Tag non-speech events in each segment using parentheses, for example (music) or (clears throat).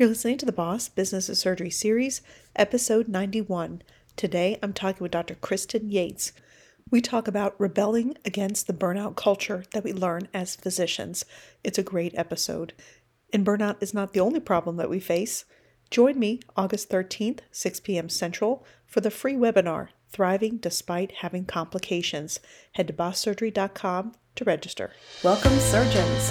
You're listening to the Boss Business of Surgery series, episode 91. Today I'm talking with Dr. Kristen Yates. We talk about rebelling against the burnout culture that we learn as physicians. It's a great episode. And burnout is not the only problem that we face. Join me August 13th, 6 p.m. Central, for the free webinar, Thriving Despite Having Complications. Head to bosssurgery.com to register. Welcome, surgeons.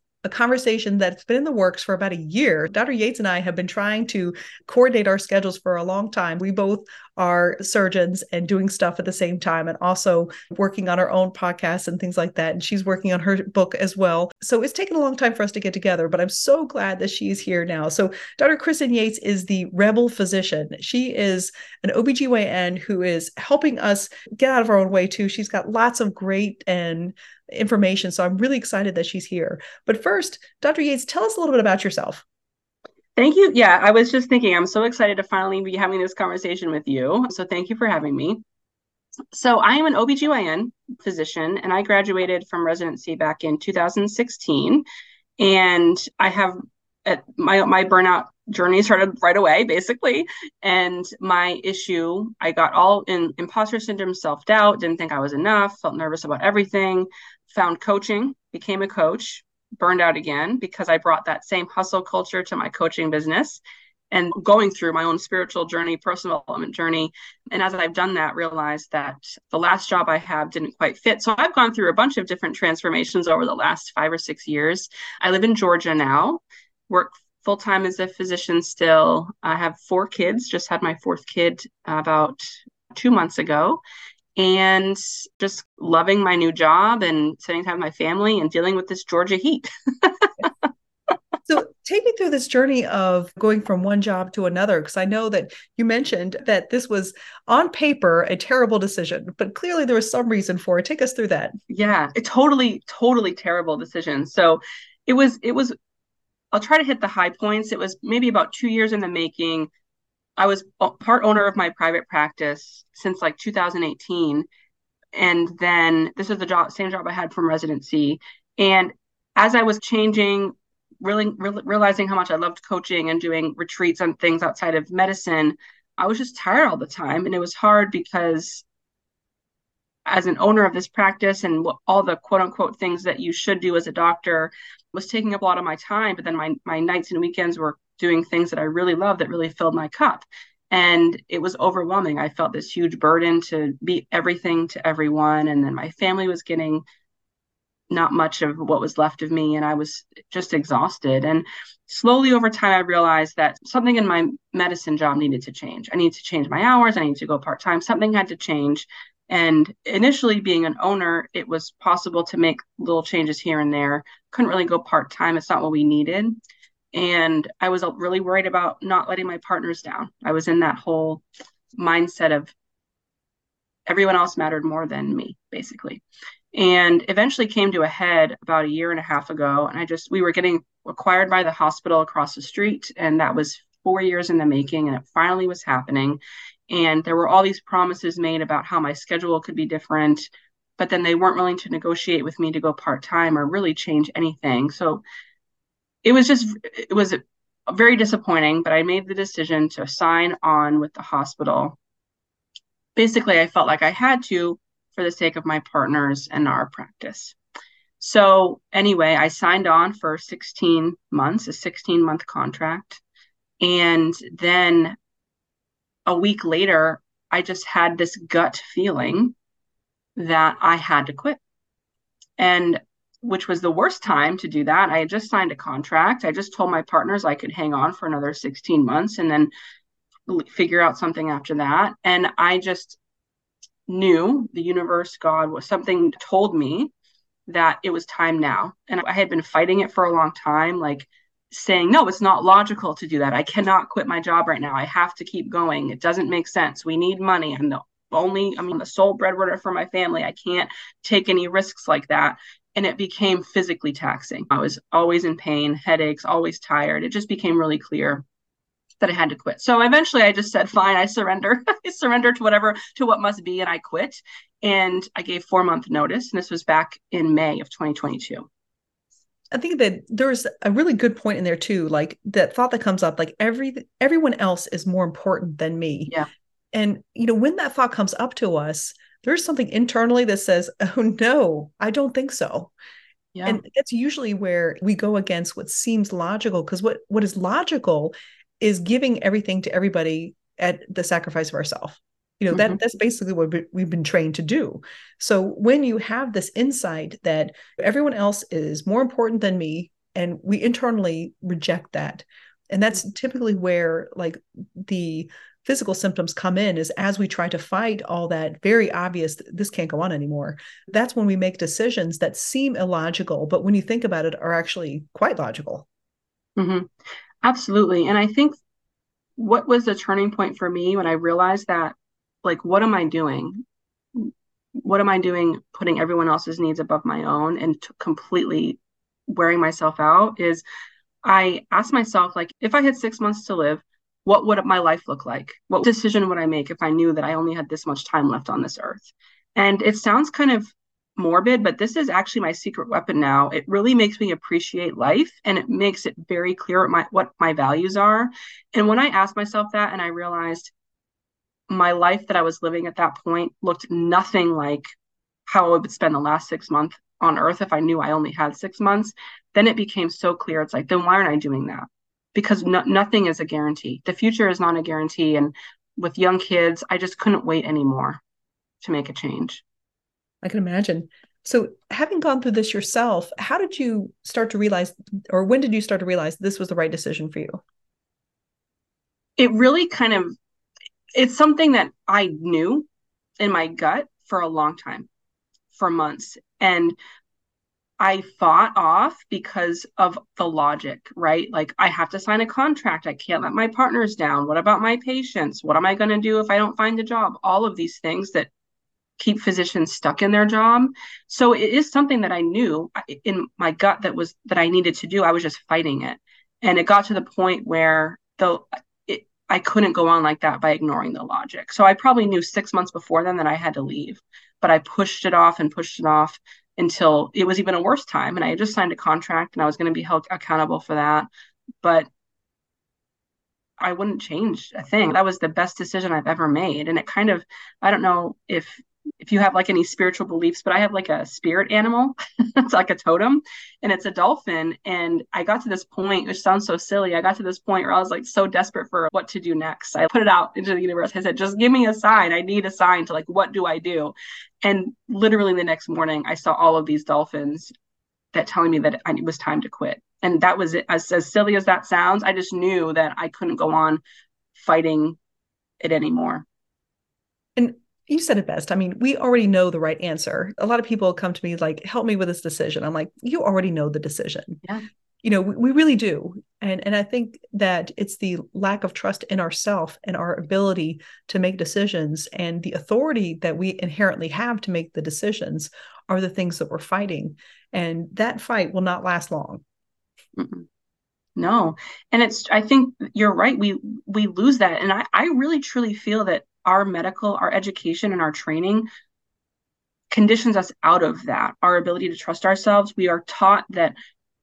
a conversation that's been in the works for about a year. Dr. Yates and I have been trying to coordinate our schedules for a long time. We both are surgeons and doing stuff at the same time and also working on our own podcasts and things like that. And she's working on her book as well. So it's taken a long time for us to get together, but I'm so glad that she's here now. So Dr. Kristen Yates is the rebel physician. She is an OBGYN who is helping us get out of our own way too. She's got lots of great and information. So I'm really excited that she's here. But first, Dr. Yates, tell us a little bit about yourself. Thank you. Yeah, I was just thinking, I'm so excited to finally be having this conversation with you. So thank you for having me. So I am an OBGYN physician and I graduated from residency back in 2016. And I have at my my burnout journey started right away basically and my issue i got all in imposter syndrome self-doubt didn't think i was enough felt nervous about everything found coaching became a coach burned out again because i brought that same hustle culture to my coaching business and going through my own spiritual journey personal development journey. And as i've done that realized that the last job i have didn't quite fit. So i've gone through a bunch of different transformations over the last five or six years. I live in georgia now work full time as a physician still. I have four kids, just had my fourth kid about two months ago, and just loving my new job and spending time with my family and dealing with this Georgia heat. (laughs) so take me through this journey of going from one job to another because i know that you mentioned that this was on paper a terrible decision but clearly there was some reason for it take us through that yeah a totally totally terrible decision so it was it was I'll try to hit the high points. It was maybe about two years in the making. I was part owner of my private practice since like 2018. And then this is the job, same job I had from residency. And as I was changing, really re- realizing how much I loved coaching and doing retreats and things outside of medicine, I was just tired all the time. And it was hard because as an owner of this practice and all the quote unquote things that you should do as a doctor was taking up a lot of my time but then my my nights and weekends were doing things that I really loved that really filled my cup. And it was overwhelming. I felt this huge burden to be everything to everyone. And then my family was getting not much of what was left of me and I was just exhausted. And slowly over time I realized that something in my medicine job needed to change. I needed to change my hours. I needed to go part-time. Something had to change. And initially, being an owner, it was possible to make little changes here and there. Couldn't really go part time. It's not what we needed. And I was really worried about not letting my partners down. I was in that whole mindset of everyone else mattered more than me, basically. And eventually came to a head about a year and a half ago. And I just, we were getting acquired by the hospital across the street. And that was four years in the making. And it finally was happening. And there were all these promises made about how my schedule could be different, but then they weren't willing to negotiate with me to go part time or really change anything. So it was just, it was very disappointing, but I made the decision to sign on with the hospital. Basically, I felt like I had to for the sake of my partners and our practice. So, anyway, I signed on for 16 months, a 16 month contract. And then a week later, I just had this gut feeling that I had to quit. And which was the worst time to do that. I had just signed a contract. I just told my partners I could hang on for another 16 months and then figure out something after that. And I just knew the universe, God, was something told me that it was time now. And I had been fighting it for a long time. Like, saying, no, it's not logical to do that. I cannot quit my job right now. I have to keep going. It doesn't make sense. We need money. I'm the only, I'm the sole breadwinner for my family. I can't take any risks like that. And it became physically taxing. I was always in pain, headaches, always tired. It just became really clear that I had to quit. So eventually I just said, fine, I surrender. (laughs) I surrender to whatever, to what must be, and I quit. And I gave four month notice. And this was back in May of 2022. I think that there's a really good point in there too, like that thought that comes up, like every everyone else is more important than me. Yeah. And you know, when that thought comes up to us, there's something internally that says, (laughs) "Oh no, I don't think so." Yeah. And that's usually where we go against what seems logical because what what is logical is giving everything to everybody at the sacrifice of ourselves you know mm-hmm. that that's basically what we've been trained to do so when you have this insight that everyone else is more important than me and we internally reject that and that's typically where like the physical symptoms come in is as we try to fight all that very obvious this can't go on anymore that's when we make decisions that seem illogical but when you think about it are actually quite logical mm-hmm. Absolutely. And I think what was the turning point for me when I realized that, like, what am I doing? What am I doing putting everyone else's needs above my own and completely wearing myself out? Is I asked myself, like, if I had six months to live, what would my life look like? What decision would I make if I knew that I only had this much time left on this earth? And it sounds kind of morbid, but this is actually my secret weapon now. It really makes me appreciate life and it makes it very clear what my, what my values are. And when I asked myself that and I realized my life that I was living at that point looked nothing like how I would spend the last six months on earth if I knew I only had six months, then it became so clear. It's like, then why aren't I doing that? Because no, nothing is a guarantee. The future is not a guarantee. And with young kids, I just couldn't wait anymore to make a change. I can imagine. So, having gone through this yourself, how did you start to realize, or when did you start to realize this was the right decision for you? It really kind of, it's something that I knew in my gut for a long time, for months. And I fought off because of the logic, right? Like, I have to sign a contract. I can't let my partners down. What about my patients? What am I going to do if I don't find a job? All of these things that keep physicians stuck in their job. So it is something that I knew uh, in my gut that was that I needed to do. I was just fighting it. And it got to the point where it, I couldn't go on like that by ignoring the logic. So I probably knew 6 months before then that I had to leave, but I pushed it off and pushed it off until it was even a worse time and I had just signed a contract and I was going to be held accountable for that. But I wouldn't change a thing. That was the best decision I've ever made. And it kind of, I don't know if if you have like any spiritual beliefs, but I have like a spirit animal. (laughs) it's like a totem and it's a dolphin. And I got to this point, which sounds so silly. I got to this point where I was like so desperate for what to do next. I put it out into the universe. I said, just give me a sign. I need a sign to like, what do I do? And literally the next morning, I saw all of these dolphins that telling me that it was time to quit. And that was it. As, as silly as that sounds, I just knew that I couldn't go on fighting it anymore. And you said it best. I mean, we already know the right answer. A lot of people come to me like, help me with this decision. I'm like, you already know the decision. Yeah. You know, we, we really do. And and I think that it's the lack of trust in ourself and our ability to make decisions and the authority that we inherently have to make the decisions are the things that we're fighting. And that fight will not last long. Mm-mm. No. And it's I think you're right. We we lose that. And I, I really truly feel that our medical, our education, and our training conditions us out of that, our ability to trust ourselves. We are taught that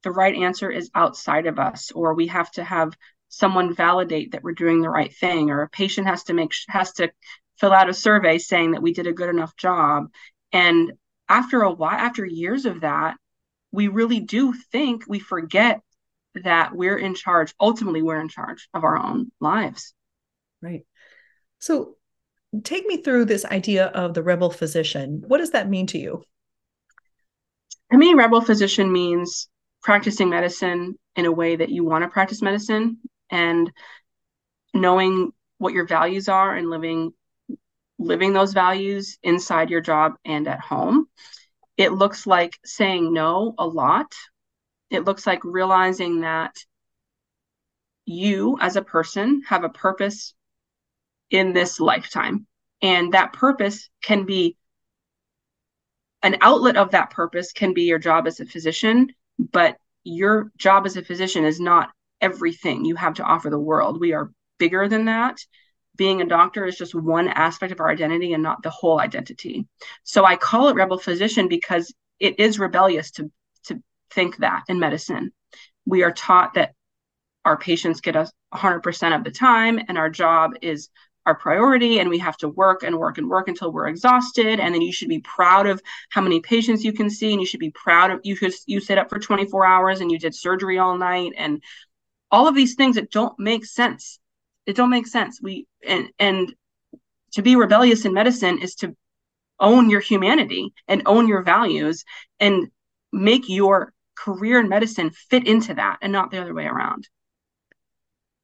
the right answer is outside of us, or we have to have someone validate that we're doing the right thing, or a patient has to make has to fill out a survey saying that we did a good enough job. And after a while, after years of that, we really do think we forget that we're in charge. Ultimately, we're in charge of our own lives. Right. So take me through this idea of the rebel physician. What does that mean to you? To me, rebel physician means practicing medicine in a way that you want to practice medicine and knowing what your values are and living living those values inside your job and at home. It looks like saying no a lot. It looks like realizing that you as a person have a purpose in this lifetime And that purpose can be an outlet of that purpose can be your job as a physician, but your job as a physician is not everything you have to offer the world. We are bigger than that. Being a doctor is just one aspect of our identity and not the whole identity. So I call it rebel physician because it is rebellious to to think that in medicine. We are taught that our patients get us 100% of the time and our job is our priority and we have to work and work and work until we're exhausted. And then you should be proud of how many patients you can see and you should be proud of you could you sit up for 24 hours and you did surgery all night and all of these things that don't make sense. It don't make sense. We and and to be rebellious in medicine is to own your humanity and own your values and make your career in medicine fit into that and not the other way around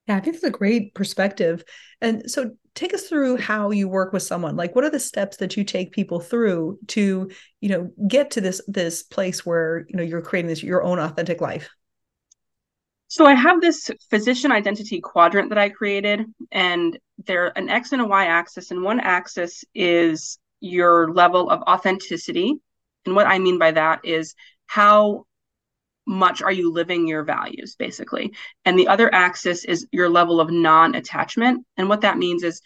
yeah, I think that's a great perspective. And so take us through how you work with someone. Like what are the steps that you take people through to, you know, get to this this place where, you know, you're creating this your own authentic life? So I have this physician identity quadrant that I created and there an X and a Y axis and one axis is your level of authenticity. And what I mean by that is how much are you living your values basically. And the other axis is your level of non-attachment. And what that means is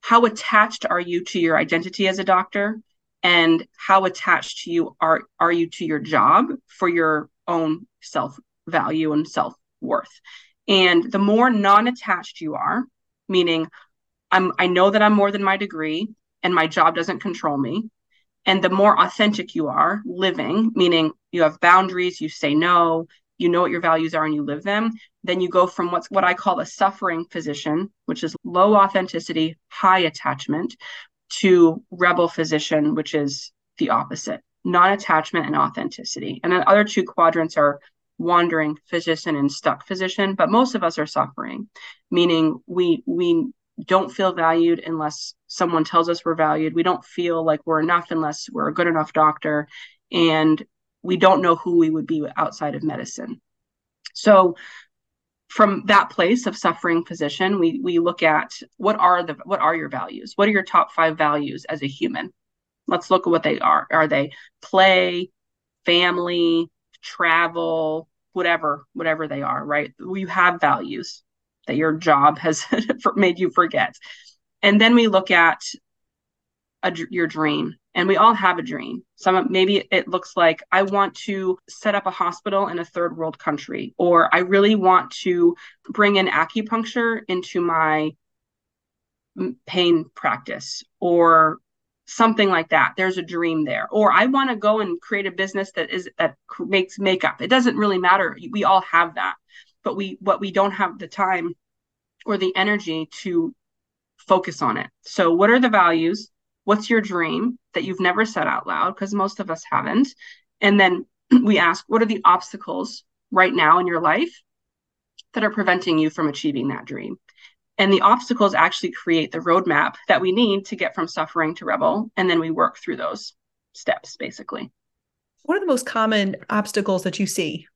how attached are you to your identity as a doctor? And how attached to you are are you to your job for your own self value and self worth and the more non-attached you are meaning i'm i know that i'm more than my degree and my job doesn't control me and the more authentic you are living, meaning you have boundaries, you say no, you know what your values are and you live them, then you go from what's what I call a suffering physician, which is low authenticity, high attachment, to rebel physician, which is the opposite, non-attachment and authenticity. And then other two quadrants are wandering physician and stuck physician, but most of us are suffering, meaning we we don't feel valued unless someone tells us we're valued. We don't feel like we're enough unless we're a good enough doctor. And we don't know who we would be outside of medicine. So, from that place of suffering physician, we we look at what are the what are your values? What are your top five values as a human? Let's look at what they are. Are they play, family, travel, whatever, whatever they are, right? You have values that your job has (laughs) made you forget. And then we look at a, your dream and we all have a dream. Some maybe it looks like i want to set up a hospital in a third world country or i really want to bring in acupuncture into my pain practice or something like that. There's a dream there. Or i want to go and create a business that is that makes makeup. It doesn't really matter. We all have that but we what we don't have the time or the energy to focus on it. So what are the values? What's your dream that you've never said out loud because most of us haven't? And then (clears throat) we ask what are the obstacles right now in your life that are preventing you from achieving that dream? And the obstacles actually create the roadmap that we need to get from suffering to rebel. And then we work through those steps basically. What are the most common obstacles that you see?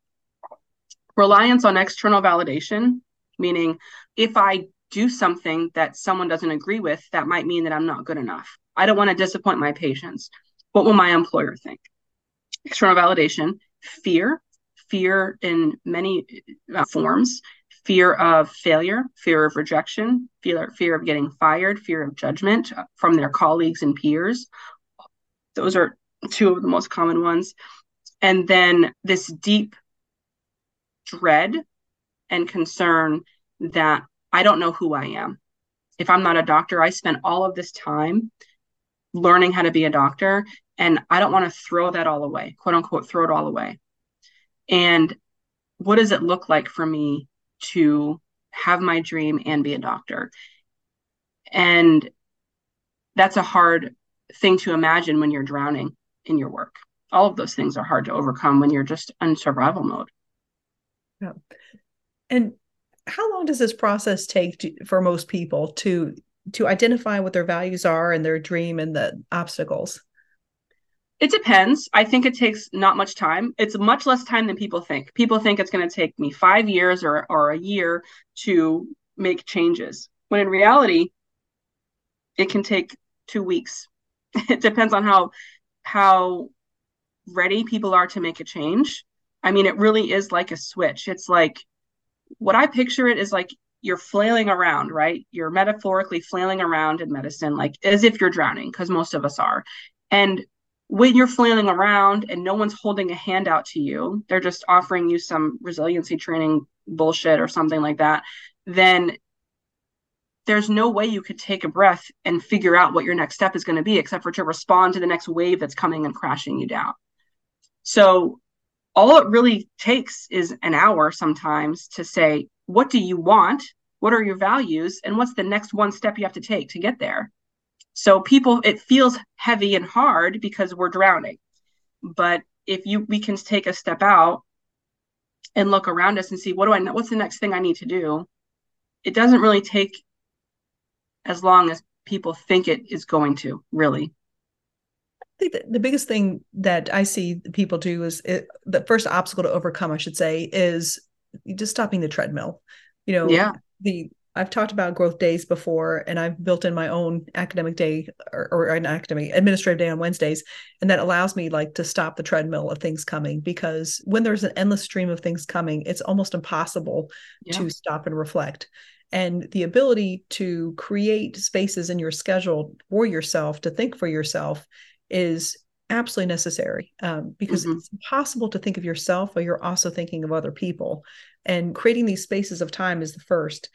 Reliance on external validation, meaning if I do something that someone doesn't agree with, that might mean that I'm not good enough. I don't want to disappoint my patients. What will my employer think? External validation, fear, fear in many uh, forms, fear of failure, fear of rejection, fear, fear of getting fired, fear of judgment from their colleagues and peers. Those are two of the most common ones. And then this deep dread and concern that I don't know who I am. If I'm not a doctor, I spent all of this time learning how to be a doctor, and I don't want to throw that all away, quote unquote, throw it all away. And what does it look like for me to have my dream and be a doctor? And that's a hard thing to imagine when you're drowning in your work. All of those things are hard to overcome when you're just in survival mode. Yeah. And how long does this process take to, for most people to to identify what their values are and their dream and the obstacles? It depends. I think it takes not much time. It's much less time than people think. People think it's going to take me five years or, or a year to make changes, when in reality, it can take two weeks. (laughs) it depends on how how ready people are to make a change. I mean, it really is like a switch. It's like what I picture it is like you're flailing around, right? You're metaphorically flailing around in medicine, like as if you're drowning, because most of us are. And when you're flailing around and no one's holding a hand out to you, they're just offering you some resiliency training bullshit or something like that, then there's no way you could take a breath and figure out what your next step is going to be except for to respond to the next wave that's coming and crashing you down. So all it really takes is an hour sometimes to say, what do you want? What are your values? And what's the next one step you have to take to get there? So people, it feels heavy and hard because we're drowning. But if you, we can take a step out and look around us and see, what do I know? What's the next thing I need to do? It doesn't really take as long as people think it is going to, really. Think the biggest thing that I see people do is it, the first obstacle to overcome, I should say, is just stopping the treadmill. You know, yeah. The I've talked about growth days before, and I've built in my own academic day or, or an academic administrative day on Wednesdays, and that allows me like to stop the treadmill of things coming because when there's an endless stream of things coming, it's almost impossible yeah. to stop and reflect. And the ability to create spaces in your schedule for yourself to think for yourself is absolutely necessary um, because mm-hmm. it's impossible to think of yourself while you're also thinking of other people. And creating these spaces of time is the first.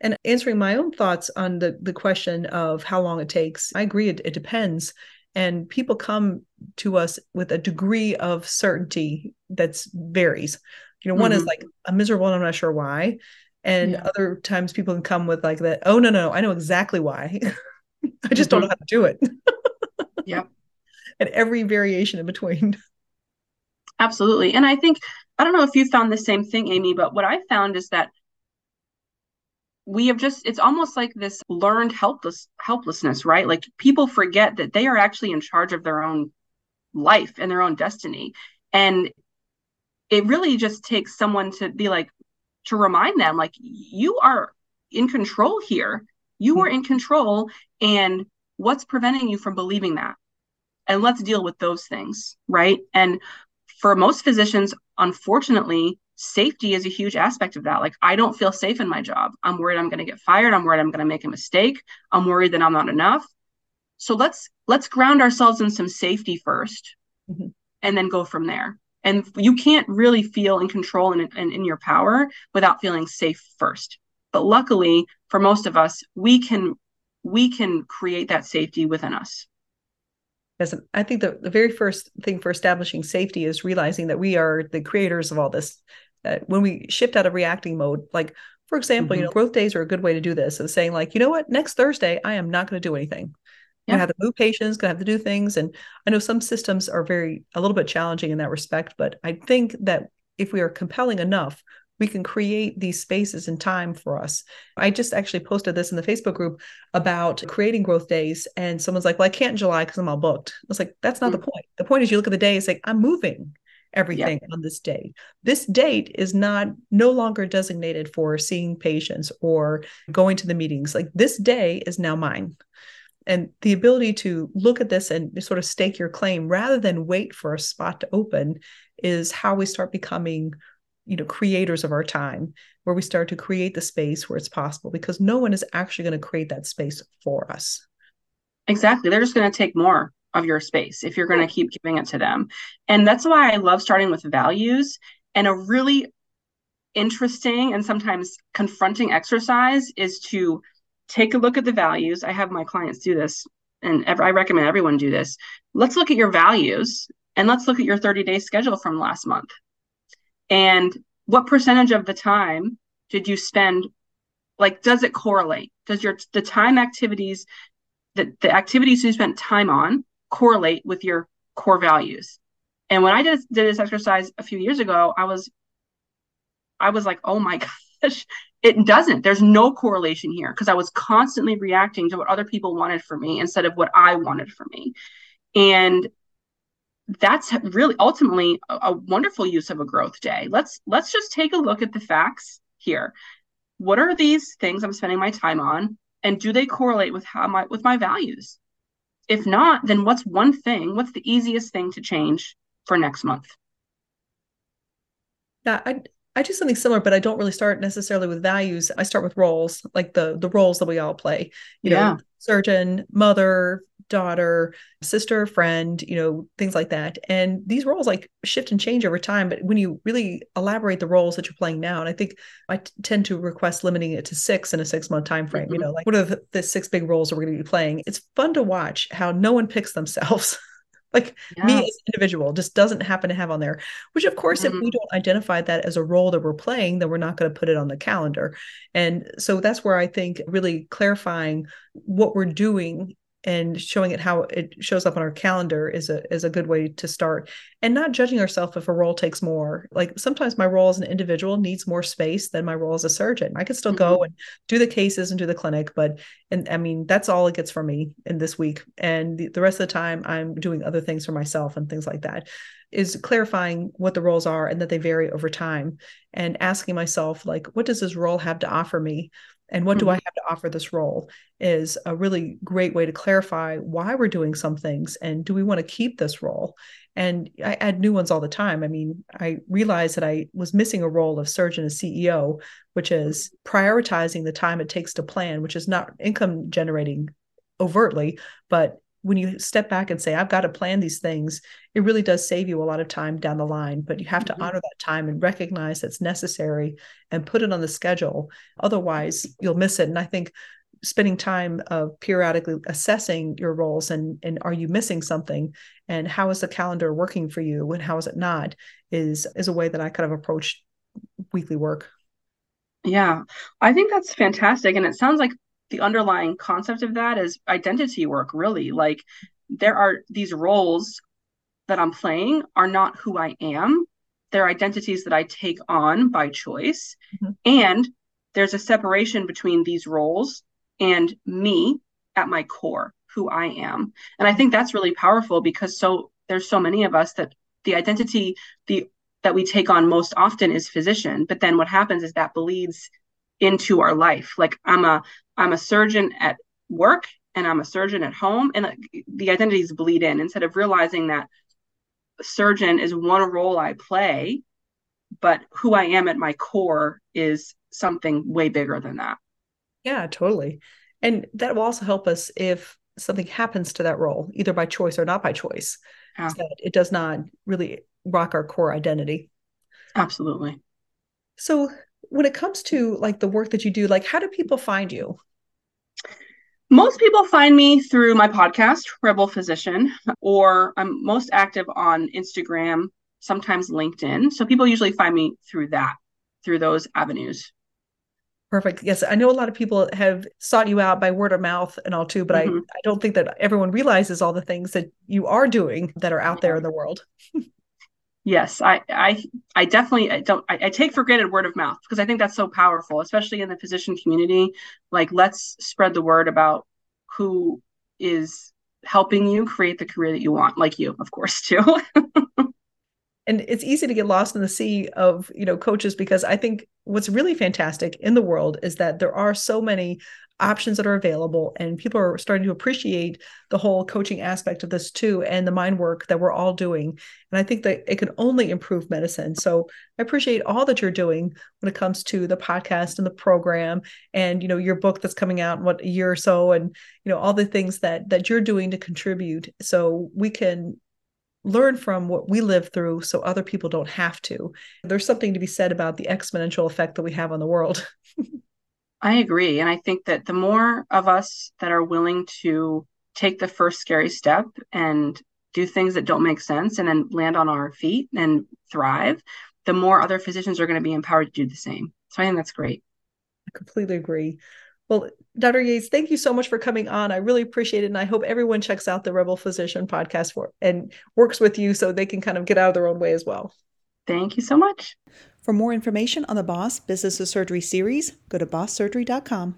And answering my own thoughts on the, the question of how long it takes, I agree, it, it depends. And people come to us with a degree of certainty that's varies. You know, mm-hmm. one is mm-hmm. like, I'm miserable and I'm not sure why. And yeah. other times people can come with like that, oh, no, no, I know exactly why. (laughs) I just mm-hmm. don't know how to do it. (laughs) yep. And every variation in between. (laughs) Absolutely. And I think, I don't know if you found the same thing, Amy, but what I found is that we have just it's almost like this learned helpless helplessness right? Like people forget that they are actually in charge of their own life and their own destiny. And it really just takes someone to be like to remind them like you are in control here. You hmm. are in control and what's preventing you from believing that and let's deal with those things right and for most physicians unfortunately safety is a huge aspect of that. Like, I don't feel safe in my job. I'm worried I'm going to get fired. I'm worried I'm going to make a mistake. I'm worried that I'm not enough. So let's let's ground ourselves in some safety 1st mm-hmm. and then go from there. And you can't really feel in control and, and in your power without feeling safe first. But luckily, for most of us, we can we can create that safety within us. Yes, I think the, the very first thing for establishing safety is realizing that we are the creators of all this that when we shift out of reacting mode, like for example, mm-hmm. you know, growth days are a good way to do this of saying, like, you know what, next Thursday, I am not going to do anything. Yeah. I have to move patients, gonna have to do things. And I know some systems are very a little bit challenging in that respect, but I think that if we are compelling enough, we can create these spaces and time for us. I just actually posted this in the Facebook group about creating growth days. And someone's like, Well, I can't in July because I'm all booked. I was like, That's not mm-hmm. the point. The point is you look at the day, it's like, I'm moving everything on this date. This date is not no longer designated for seeing patients or going to the meetings. Like this day is now mine. And the ability to look at this and sort of stake your claim rather than wait for a spot to open is how we start becoming you know creators of our time where we start to create the space where it's possible because no one is actually going to create that space for us exactly they're just going to take more of your space if you're going to keep giving it to them. And that's why I love starting with values and a really interesting and sometimes confronting exercise is to take a look at the values. I have my clients do this and I recommend everyone do this. Let's look at your values and let's look at your 30 day schedule from last month. And what percentage of the time did you spend like does it correlate? Does your the time activities the, the activities you spent time on correlate with your core values. And when I did, did this exercise a few years ago, I was I was like, oh my (laughs) gosh, it doesn't. There's no correlation here because I was constantly reacting to what other people wanted for me instead of what I wanted for me. And that's really ultimately a, a wonderful use of a growth day. Let's let's just take a look at the facts here. What are these things I'm spending my time on? And do they correlate with how my with my values? if not, then what's one thing, what's the easiest thing to change for next month? Yeah, I I do something similar, but I don't really start necessarily with values. I start with roles, like the the roles that we all play. You yeah. know, surgeon, mother, daughter, sister, friend, you know, things like that. And these roles like shift and change over time. But when you really elaborate the roles that you're playing now, and I think I t- tend to request limiting it to six in a six month time frame. Mm-hmm. You know, like what are the, the six big roles that we're going to be playing? It's fun to watch how no one picks themselves. (laughs) like yeah. me as an individual just doesn't happen to have on there which of course mm-hmm. if we mm-hmm. don't identify that as a role that we're playing then we're not going to put it on the calendar and so that's where i think really clarifying what we're doing and showing it how it shows up on our calendar is a is a good way to start. And not judging ourselves if a role takes more. Like sometimes my role as an individual needs more space than my role as a surgeon. I could still mm-hmm. go and do the cases and do the clinic but and i mean that's all it gets for me in this week. And the, the rest of the time i'm doing other things for myself and things like that is clarifying what the roles are and that they vary over time and asking myself like what does this role have to offer me and what do I mm-hmm. have to offer this role is a really great way to clarify why we're doing some things and do we want to keep this role? And I add new ones all the time. I mean, I realized that I was missing a role of surgeon as CEO, which is prioritizing the time it takes to plan, which is not income generating overtly, but when you step back and say i've got to plan these things it really does save you a lot of time down the line but you have to mm-hmm. honor that time and recognize it's necessary and put it on the schedule. Otherwise you'll miss it. And i think spending time of periodically assessing your roles and and are you missing something? And how is the calendar working for you and how is it not is is a way that i kind of approach weekly work. Yeah. I think that's fantastic. And it sounds like the underlying concept of that is identity work really. Like there are these roles that i'm playing are not who i am. They're identities that i take on by choice. Mm-hmm. and there's a separation between these roles and me at my core who i am. And i think that's really powerful because so there's so many of us that the identity the that we take on most often is physician. But then what happens is that bleeds into our life. Like i'm a i'm a surgeon at work and i'm a surgeon at home. And the identities bleed in instead of realizing that surgeon is one role i play but who i am at my core is something way bigger than that yeah totally and that will also help us if something happens to that role either by choice or not by choice yeah. so it does not really rock our core identity absolutely so when it comes to like the work that you do, like how do people find you? Most people find me through my podcast, Rebel Physician, or I'm most active on Instagram, sometimes LinkedIn. So people usually find me through that, through those avenues. Perfect. Yes, I know a lot of people have sought you out by word of mouth and all too, but mm-hmm. I, I don't think that everyone realizes all the things that you are doing that are out yeah. there in the world. (laughs) yes i i i definitely I don't I, I, take for granted word of mouth because i think that's so powerful especially in the physician community. Like let's spread the word about who is helping you create the career that you want like you of course too. (laughs) And it's easy to get lost in the sea of you know coaches because i think what's really fantastic in the world is that there are so many options that are available and people are starting to appreciate the whole coaching aspect of this too and the mind work that we're all doing and i think that it can only improve medicine. So i appreciate all that you're doing when it comes to the podcast and the program and you know your book that's coming out in what a year or so and you know all the things that that you're doing to contribute so we can learn from what we live through so other people don't have to. There's something to be said about the exponential effect that we have on the world (laughs) I agree. And I think that the more of us that are willing to take the first scary step and do things that don't make sense and then land on our feet and thrive, the more other physicians are going to be empowered to do the same. So I think that's great. I completely agree. Well, Dr. Yates, thank you so much for coming on. I really appreciate it. And I hope everyone checks out the Rebel Physician podcast for and works with you so they can kind of get out of their own way as well. Thank you so much. For more information on the Boss Business of Surgery series, go to bosssurgery.com.